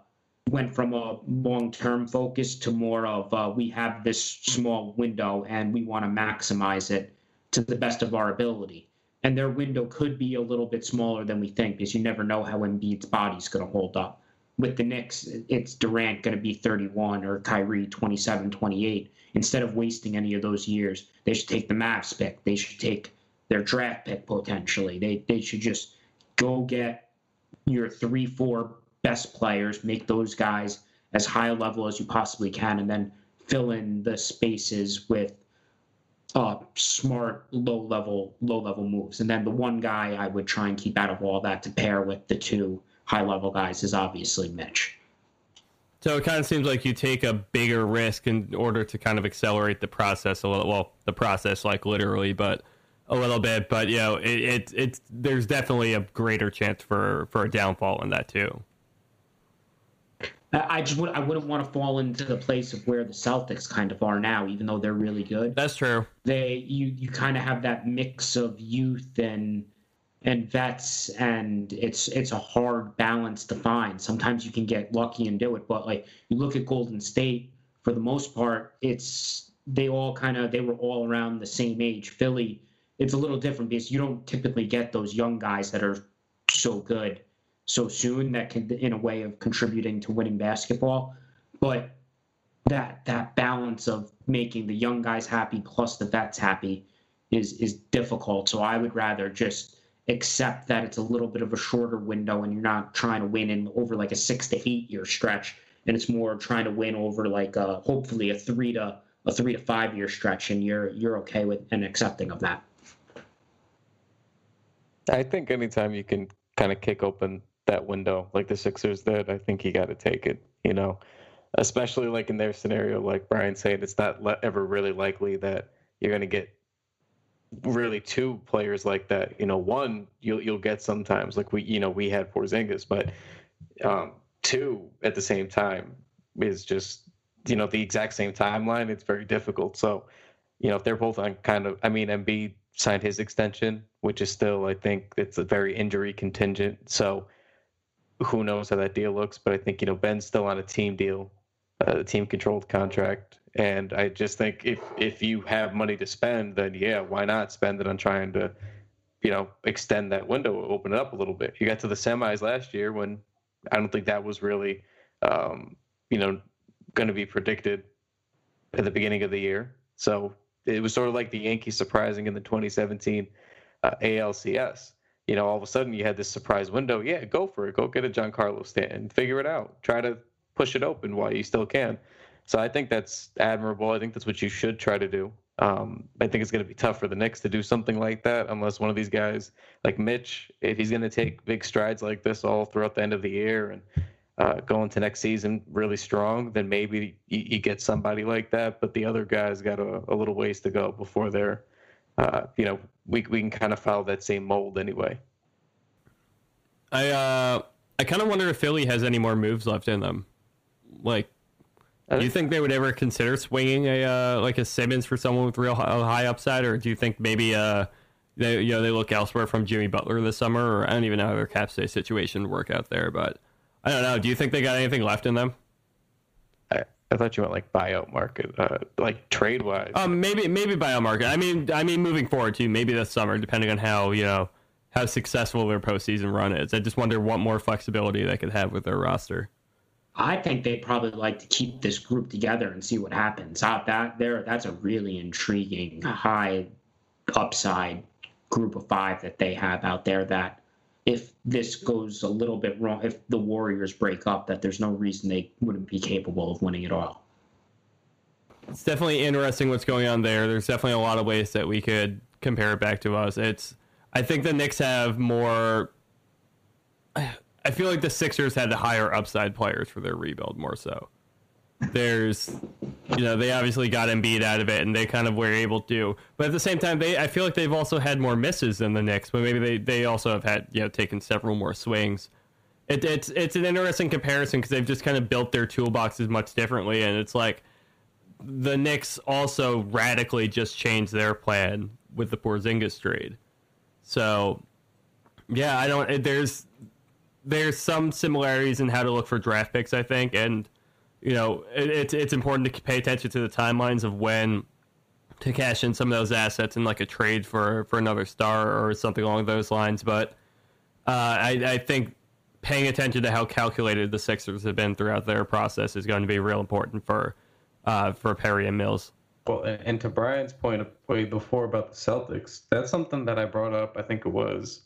went from a long-term focus to more of uh, we have this small window and we want to maximize it to the best of our ability and their window could be a little bit smaller than we think because you never know how Embiid's body's going to hold up. With the Knicks, it's Durant going to be 31 or Kyrie 27, 28. Instead of wasting any of those years, they should take the Mavs pick. They should take their draft pick potentially. They they should just go get your three, four best players, make those guys as high a level as you possibly can, and then fill in the spaces with uh, smart low level low level moves. And then the one guy I would try and keep out of all that to pair with the two high level guys is obviously Mitch. So it kind of seems like you take a bigger risk in order to kind of accelerate the process a little. Well, the process like literally, but a little bit. But you know, it, it it's there's definitely a greater chance for for a downfall in that too. I just would I wouldn't want to fall into the place of where the Celtics kind of are now, even though they're really good. That's true. they you you kind of have that mix of youth and and vets and it's it's a hard balance to find sometimes you can get lucky and do it but like you look at golden state for the most part it's they all kind of they were all around the same age philly it's a little different because you don't typically get those young guys that are so good so soon that can in a way of contributing to winning basketball but that that balance of making the young guys happy plus the vets happy is is difficult. So I would rather just accept that it's a little bit of a shorter window and you're not trying to win in over like a six to eight year stretch, and it's more trying to win over like a, hopefully a three to a three to five year stretch, and you're you're okay with and accepting of that. I think anytime you can kind of kick open that window like the Sixers did, I think you got to take it. You know, especially like in their scenario, like Bryan said, it's not le- ever really likely that you're going to get really two players like that. You know, one you'll you'll get sometimes, like we you know we had Porzingis, but um, two at the same time is just you know the exact same timeline. It's very difficult. So you know if they're both on kind of, I mean, Embiid signed his extension, which is still I think it's a very injury contingent. So who knows how that deal looks? But I think you know Ben's still on a team deal, a team controlled contract. And I just think if if you have money to spend, then yeah, why not spend it on trying to, you know, extend that window, open it up a little bit. You got to the semis last year when I don't think that was really, um, you know, going to be predicted at the beginning of the year. So it was sort of like the Yankees surprising in the 2017 uh, ALCS. You know, all of a sudden you had this surprise window. Yeah, go for it. Go get a Giancarlo Stanton. Figure it out. Try to push it open while you still can. So I think that's admirable. I think that's what you should try to do. Um, I think it's going to be tough for the Knicks to do something like that unless one of these guys, like Mitch, if he's going to take big strides like this all throughout the end of the year and uh, go into next season really strong, then maybe you, you get somebody like that. But the other guys got a, a little ways to go before they're, uh, you know, we we can kind of follow that same mold anyway. I uh, I kind of wonder if Philly has any more moves left in them. Like, do you think they would ever consider swinging a uh, like a Simmons for someone with real high, upside, or do you think maybe uh, they you know they look elsewhere from Jimmy Butler this summer, or I don't even know how their cap space situation would work out there, but I don't know. Do you think they got anything left in them? I, I thought you meant like buyout market, uh, like trade wise. Um, maybe maybe buyout market. I mean, I mean moving forward too. Maybe this summer, depending on how you know how successful their postseason run is. I just wonder what more flexibility they could have with their roster. I think they'd probably like to keep this group together and see what happens. Uh, that there, that's a really intriguing, high upside group of five that they have out there. That if this goes a little bit wrong, if the Warriors break up, that there's no reason they wouldn't be capable of winning it all. It's definitely interesting what's going on there. There's definitely a lot of ways that we could compare it back to us. It's I think the Knicks have more. <sighs> I feel like the Sixers had the higher upside players for their rebuild more so. There's, you know, they obviously got Embiid out of it, and they kind of were able to. But at the same time, they I feel like they've also had more misses than the Knicks, but maybe they they also have had you know taken several more swings. It, it's it's an interesting comparison because they've just kind of built their toolboxes much differently, and it's like the Knicks also radically just changed their plan with the Porzingis trade. So, yeah, I don't. There's there's some similarities in how to look for draft picks, I think, and you know it, it's it's important to pay attention to the timelines of when to cash in some of those assets in like a trade for for another star or something along those lines. But uh, I, I think paying attention to how calculated the Sixers have been throughout their process is going to be real important for uh, for Perry and Mills. Well, and to Bryan's point way before about the Celtics, that's something that I brought up. I think it was,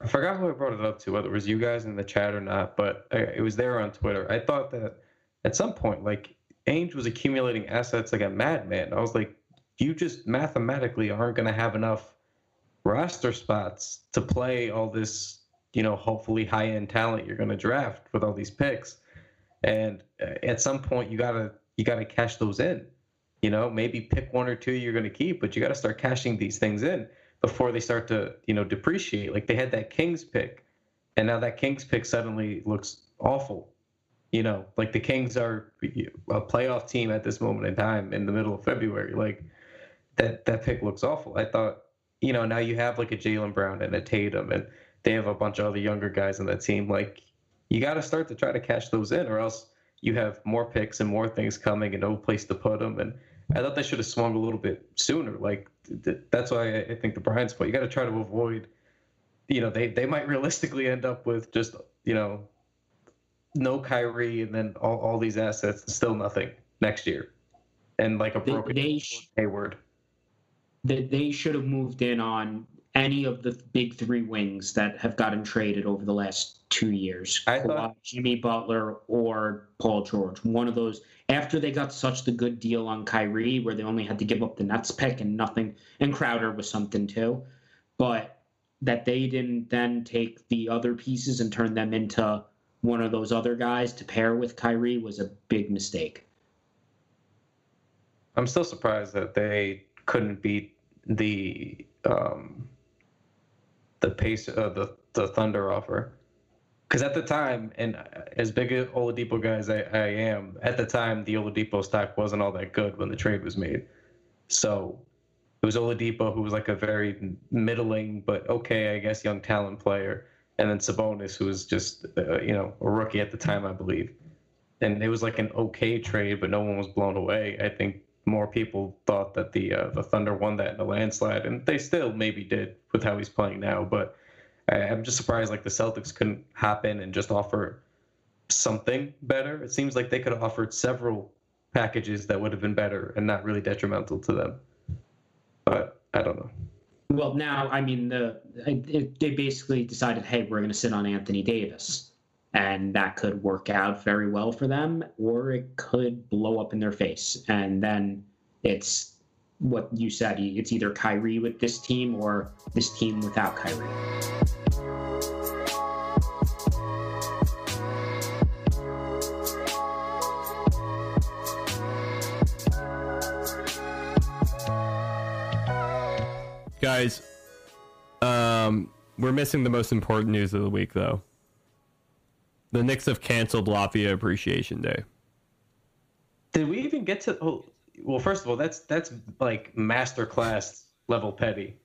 I forgot who I brought it up to, whether it was you guys in the chat or not, but it was there on Twitter. I thought that at some point, like Ainge was accumulating assets like a madman. I was like, you just mathematically aren't going to have enough roster spots to play all this, you know, hopefully high end talent you're going to draft with all these picks. And uh, at some point, you gotta you gotta cash those in you know, maybe pick one or two you're going to keep, but you got to start cashing these things in before they start to, you know, depreciate. Like they had that Kings pick, and now that Kings pick suddenly looks awful. You know, like the Kings are a playoff team at this moment in time in the middle of February. Like that that pick looks awful. I thought, you know, now you have like a Jaylen Brown and a Tatum, and they have a bunch of other younger guys on that team. Like you got to start to try to cash those in, or else you have more picks and more things coming and no place to put them. And I thought they should have swung a little bit sooner. Like th- that's why I think the Bryant's point. You got to try to avoid. You know, they they might realistically end up with just you know, no Kyrie and then all, all these assets still nothing next year, and like a broken they, they sh- Hayward. They, they should have moved in on any of the big three wings that have gotten traded over the last two years. I thought Jimmy Butler or Paul George. One of those after they got such the good deal on Kyrie, where they only had to give up the Nets pick and nothing, and Crowder was something too, but that they didn't then take the other pieces and turn them into one of those other guys to pair with Kyrie was a big mistake. I'm still surprised that they couldn't beat the um, the pace uh, the the Thunder offer. Because at the time, and as big a Oladipo guy as I, I am, at the time the Oladipo stock wasn't all that good when the trade was made. So it was Oladipo who was like a very middling but okay, I guess, young talent player, and then Sabonis who was just uh, you know a rookie at the time, I believe. And it was like an okay trade, but no one was blown away. I think more people thought that the uh, the Thunder won that in a landslide, and they still maybe did with how he's playing now. But I, I'm just surprised like the Celtics couldn't hop in and just offer something better. It seems like they could have offered several packages that would have been better and not really detrimental to them. But I don't know. Well, now I mean the they basically decided, hey, we're going to sit on Anthony Davis, and that could work out very well for them, or it could blow up in their face. And then it's what you said. It's either Kyrie with this team or this team without Kyrie. Guys, um, we're missing the most important news of the week, though. The Knicks have canceled Latvia Appreciation Day. Did we even get to? Oh, well, first of all, that's that's like masterclass level petty.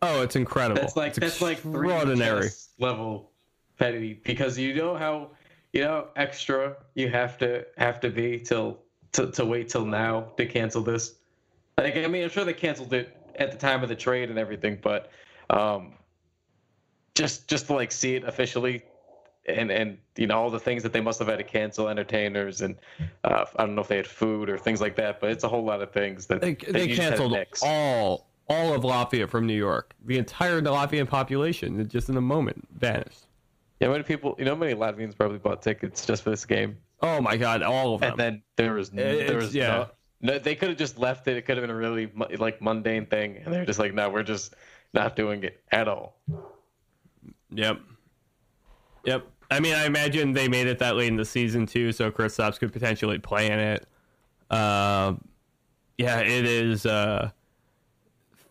Oh, it's incredible. That's like It's that's like extraordinary. level petty because you know how you know extra you have to have to be till to, to wait till now to cancel this. Like I mean, I'm sure they canceled it at the time of the trade and everything, but um, just just to like see it officially. And, and you know all the things that they must have had to cancel entertainers and uh, I don't know if they had food or things like that but it's a whole lot of things that They, that they you just had canceled all all of Latvia from New York. The entire Latvian population, just in a moment, vanished. Yeah, many people? You know, many Latvians probably bought tickets just for this game, Oh my God, all of them. and then there was It's- there was yeah. No. They could have just left it. It could have been a really like mundane thing, and they're just like, no, we're just not doing it at all. Yep. Yep. I mean, I imagine they made it that late in the season too, so Kristaps could potentially play in it. Um, yeah, it is uh,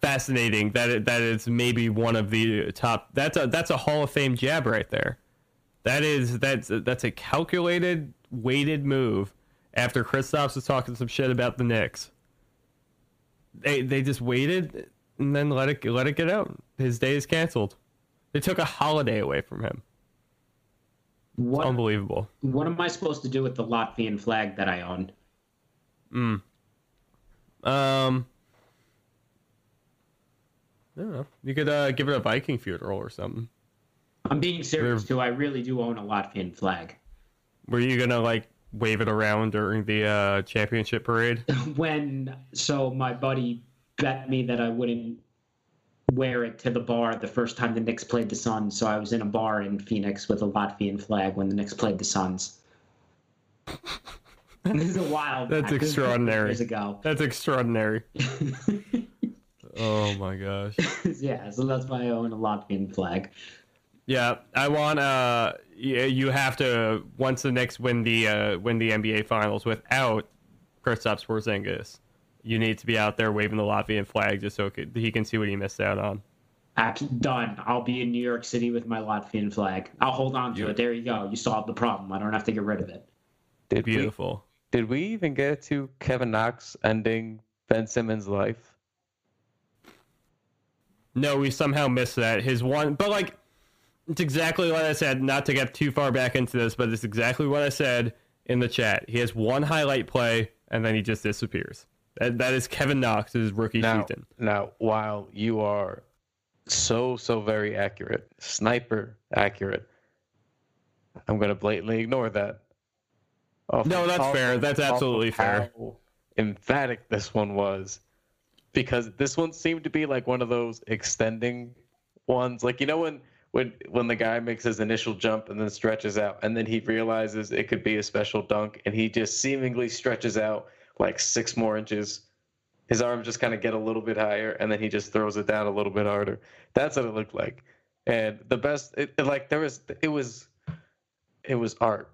fascinating that it, that it's maybe one of the top. That's a that's a Hall of Fame jab right there. That is that's that's a calculated, weighted move. After Kristaps was talking some shit about the Knicks, they they just waited and then let it let it get out. His day is canceled. They took a holiday away from him. What Unbelievable. what am I supposed to do with the Latvian flag that I own? Hmm. Um, I don't know. You could uh, give it a Viking funeral or something. I'm being serious We're- too. I really do own a Latvian flag. Were you gonna like wave it around during the uh, championship parade? <laughs> when so my buddy bet me that I wouldn't wear it to the bar the first time the Knicks played the Suns. So I was in a bar in Phoenix with a Latvian flag when the Knicks played the Suns. this is a while. <laughs> That's back. Extraordinary. Years ago. That's extraordinary. <laughs> oh my gosh. yeah, so that's why I own a Latvian flag. Yeah, I want uh y- you have to once the Knicks win the uh win the NBA finals without Kristaps Porzingis. You need to be out there waving the Latvian flag just so c- he can see what he missed out on. Act- done. I'll be in New York City with my Latvian flag. I'll hold on to You- it. There you go. You solved the problem. I don't have to get rid of it. Did we, Beautiful. did we even get to Kevin Knox ending Ben Simmons' life? No, we somehow missed that. His one, but like, it's exactly what I said. Not to get too far back into this, but it's exactly what I said in the chat. He has one highlight play, and then he just disappears. That, that is Kevin Knox's rookie Now, season. now, while you are so so very accurate, sniper accurate, I'm gonna blatantly ignore that. Off No, that's fair. That's absolutely fair. Emphatic this one was, because this one seemed to be like one of those extending ones. Like you know when when when the guy makes his initial jump and then stretches out, and then he realizes it could be a special dunk, and he just seemingly stretches out like six more inches. His arms just kind of get a little bit higher and then he just throws it down a little bit harder. That's what it looked like. And the best it, it, like there was it was it was art,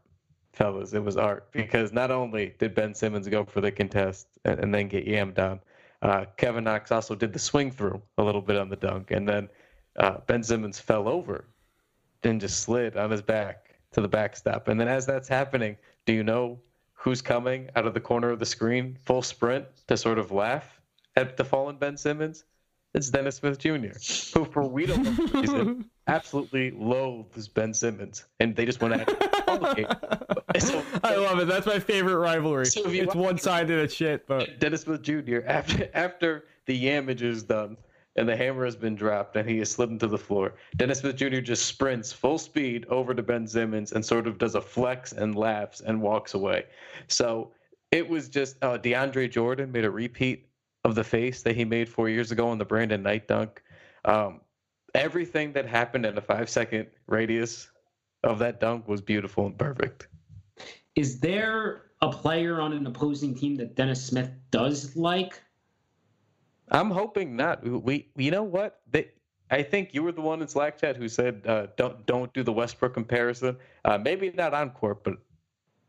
fellas. It was art. Because not only did Ben Simmons go for the contest and, and then get yammed down, uh, Kevin Knox also did the swing through a little bit on the dunk, and then uh, Ben Simmons fell over and just slid on his back to the backstop. And then as that's happening, do you know who's coming out of the corner of the screen, full sprint to sort of laugh at the fallen Ben Simmons? It's Dennis Smith Jr., who for we don't know reason <laughs> absolutely loathes Ben Simmons, and they just went at it. So, I love it. That's my favorite rivalry. So it's watch- one sided as shit, but Dennis Smith Jr. after after the yamage is done and the hammer has been dropped and he is slid into the floor, Dennis Smith Jr. just sprints full speed over to Ben Simmons and sort of does a flex and laughs and walks away. So it was just uh, DeAndre Jordan made a repeat of the face that he made four years ago on the Brandon Knight dunk. Um, everything that happened in a five second radius of that dunk was beautiful and perfect. Is there a player on an opposing team that Dennis Smith does like? I'm hoping not. We, you know what? They, I think you were the one in Slack chat who said uh, don't don't do the Westbrook comparison. Uh, maybe not on court, but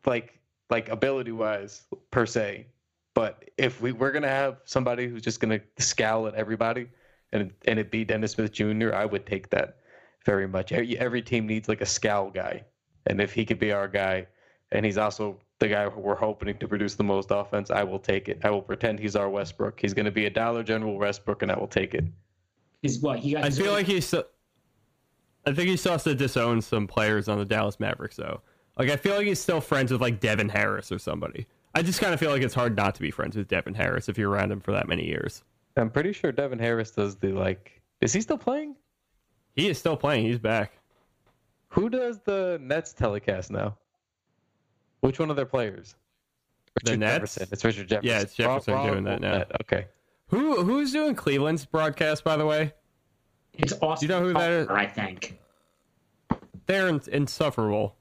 like like ability wise per se. But if we we're gonna have somebody who's just gonna scowl at everybody, and and it be Dennis Smith Jr., I would take that very much. Every, every team needs like a scowl guy, and if he could be our guy, and he's also the guy who we're hoping to produce the most offense, I will take it. I will pretend he's our Westbrook. He's going to be a Dollar General Westbrook, and I will take it. Is what he got? I feel like he's. still- I think he still has to disown some players on the Dallas Mavericks, though. Like I feel like he's still friends with like Devin Harris or somebody. I just kind of feel like it's hard not to be friends with Devin Harris if you're around him for that many years. I'm pretty sure Devin Harris does the like. Is he still playing? He is still playing. He's back. Who does the Nets telecast now? Which one of their players? The Richard Nets? Jefferson. It's Richard Jefferson. Yeah, it's Jefferson Wrong- doing that now. net. Okay. Who who's doing Cleveland's broadcast, by the way? it's Austin. you know who that is? I think. They're in- insufferable.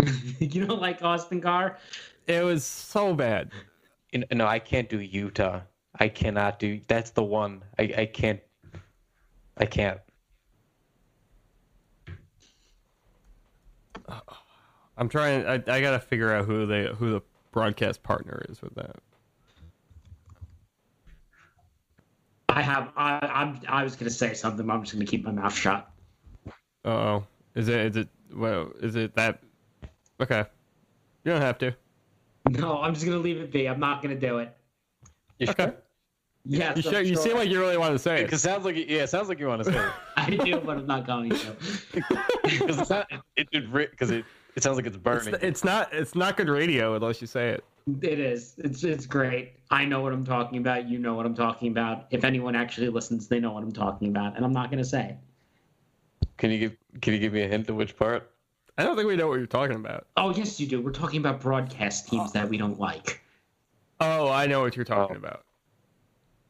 <laughs> you don't like Austin Carr? It was so bad. You know, no, I can't do Utah. I cannot do. That's the one. I, I can't. I can't. I'm trying. I, I gotta figure out who they who the broadcast partner is with that. I have. I, I'm. I was gonna say something. I'm just gonna keep my mouth shut. Oh, is it is it well is it that? Okay, you don't have to. No, I'm just gonna leave it be. I'm not gonna do it. You Okay. Yes, You, I'm sure, you sure. seem like you really want to say it. Because sounds like yeah, it sounds like you want to say it. <laughs> I do, but I'm not going to. <laughs> Because it's not. It because it, it sounds like it's It's, burning. it's not it's not good radio unless you say it. It is. It's it's great. I know what I'm talking about. You know what I'm talking about. If anyone actually listens, they know what I'm talking about, and I'm not gonna say. it. Can you give Can you give me a hint of which part? I don't think we know what you're talking about. Oh yes, you do. We're talking about broadcast teams that we don't like. Oh, I know what you're talking Oh. about.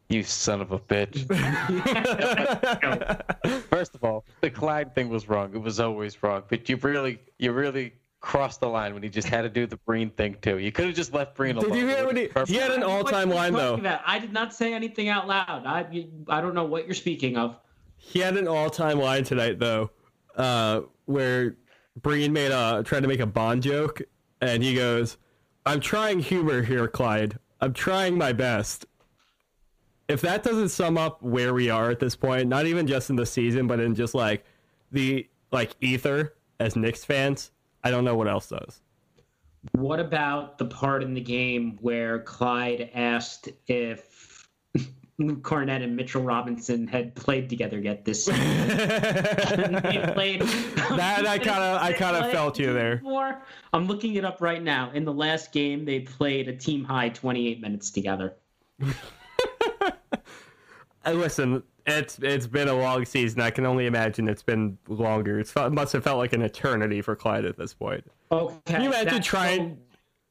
You son of a bitch. <laughs> <laughs> First of all, the Clyde thing was wrong. It was always wrong. But you really, you really crossed the line when he just had to do the Breen thing too. You could have just left Breen alone. Did alone. you hear what he? He had an all-time What are line you talking though. about? I did not say anything out loud. I I don't know what you're speaking of. He had an all-time line tonight though, uh, where Breen made a tried to make a Bond joke, and he goes, "I'm trying humor here, Clyde. I'm trying my best." If that doesn't sum up where we are at this point, not even just in the season, but in just like the like ether as Knicks fans, I don't know what else does. What about the part in the game where Clyde asked if <laughs> Luke Kornet and Mitchell Robinson had played together yet this season? <laughs> played. That I kind of I kind of felt you there. before. I'm looking it up right now. In the last game, they played a team high 28 minutes together. <laughs> Uh, listen, it's it's been a long season. I can only imagine it's been longer. It's it must have felt like an eternity for Clyde at this point. Okay. Can you imagine trying? so-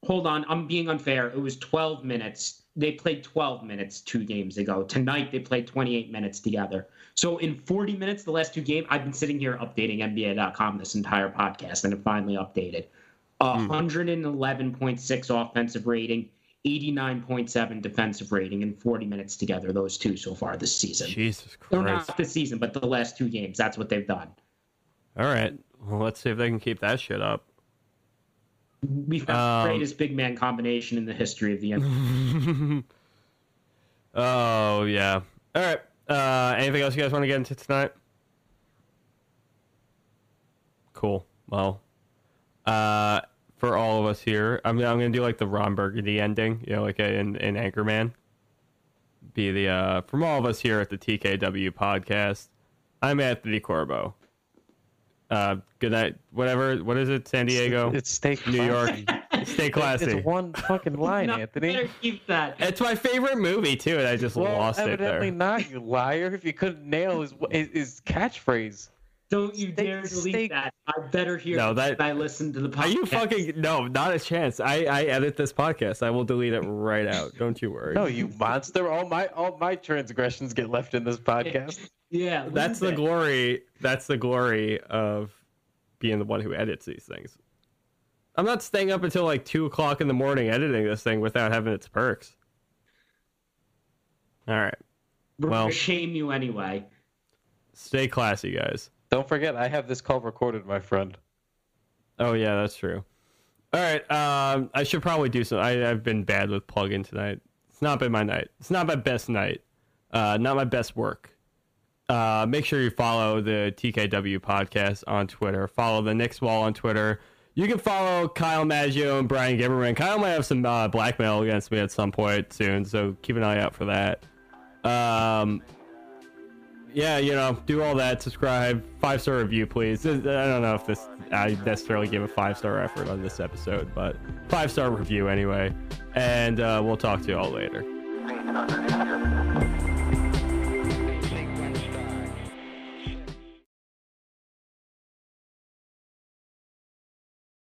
hold on, I'm being unfair. It was 12 minutes. They played 12 minutes two games ago. Tonight they played 28 minutes together. So in 40 minutes, the last two games, I've been sitting here updating NBA.com this entire podcast, and it finally updated. Hmm. 111.6 offensive rating, 89.7 defensive rating in 40 minutes together. Those two so far this season. Jesus Or Christ! not this season, but the last two games. That's what they've done. All right, well, let's see if they can keep that shit up. We found Um, the greatest big man combination in the history of the NBA. <laughs> oh yeah. All right. Uh, anything else you guys want to get into tonight? Cool. Well, uh, for all of us here, I'm I'm gonna do like the Ron Burgundy ending, you know, like in in Anchorman. Be the uh, from all of us here at the TKW podcast. I'm Anthony Corbo. Uh, good night. Whatever. What is it? San Diego, It's stay New York. <laughs> Stay classy. It's one fucking <laughs> line, No, Anthony. Better keep that. It's my favorite movie too, and I just Well, lost it there. evidently not, you liar. If you couldn't nail his his, his catchphrase. Don't you Steak- dare delete steak- that. I better hear No, no, that- that I listen to the podcast. Are you fucking no? Not a chance. I I edit this podcast. I will delete it right out. Don't you worry. No, you monster. All my all my transgressions get left in this podcast. Yeah, that's the it. glory. That's the glory of being the one who edits these things. I'm not staying up until like two o'clock in the morning editing this thing without having its perks. All right, We're well- gonna shame you anyway. stay classy, guys. Don't forget, I have this call recorded, my friend. Oh yeah, that's true. All right, um, I should probably do some. I, I've been bad with plug-in tonight. It's not been my night. It's not my best night. Uh, not my best work. Uh, make sure you follow the TKW podcast on Twitter. Follow the Knicks Wall on Twitter. You can follow Kyle Maggio and Bryan Gibberman. Kyle might have some uh, blackmail against me at some point soon, so keep an eye out for that. Um, yeah, you know, do all that. Subscribe, five star review, please. I don't know if this I necessarily give a five star effort on this episode, but five star review anyway. And uh, we'll talk to you all later.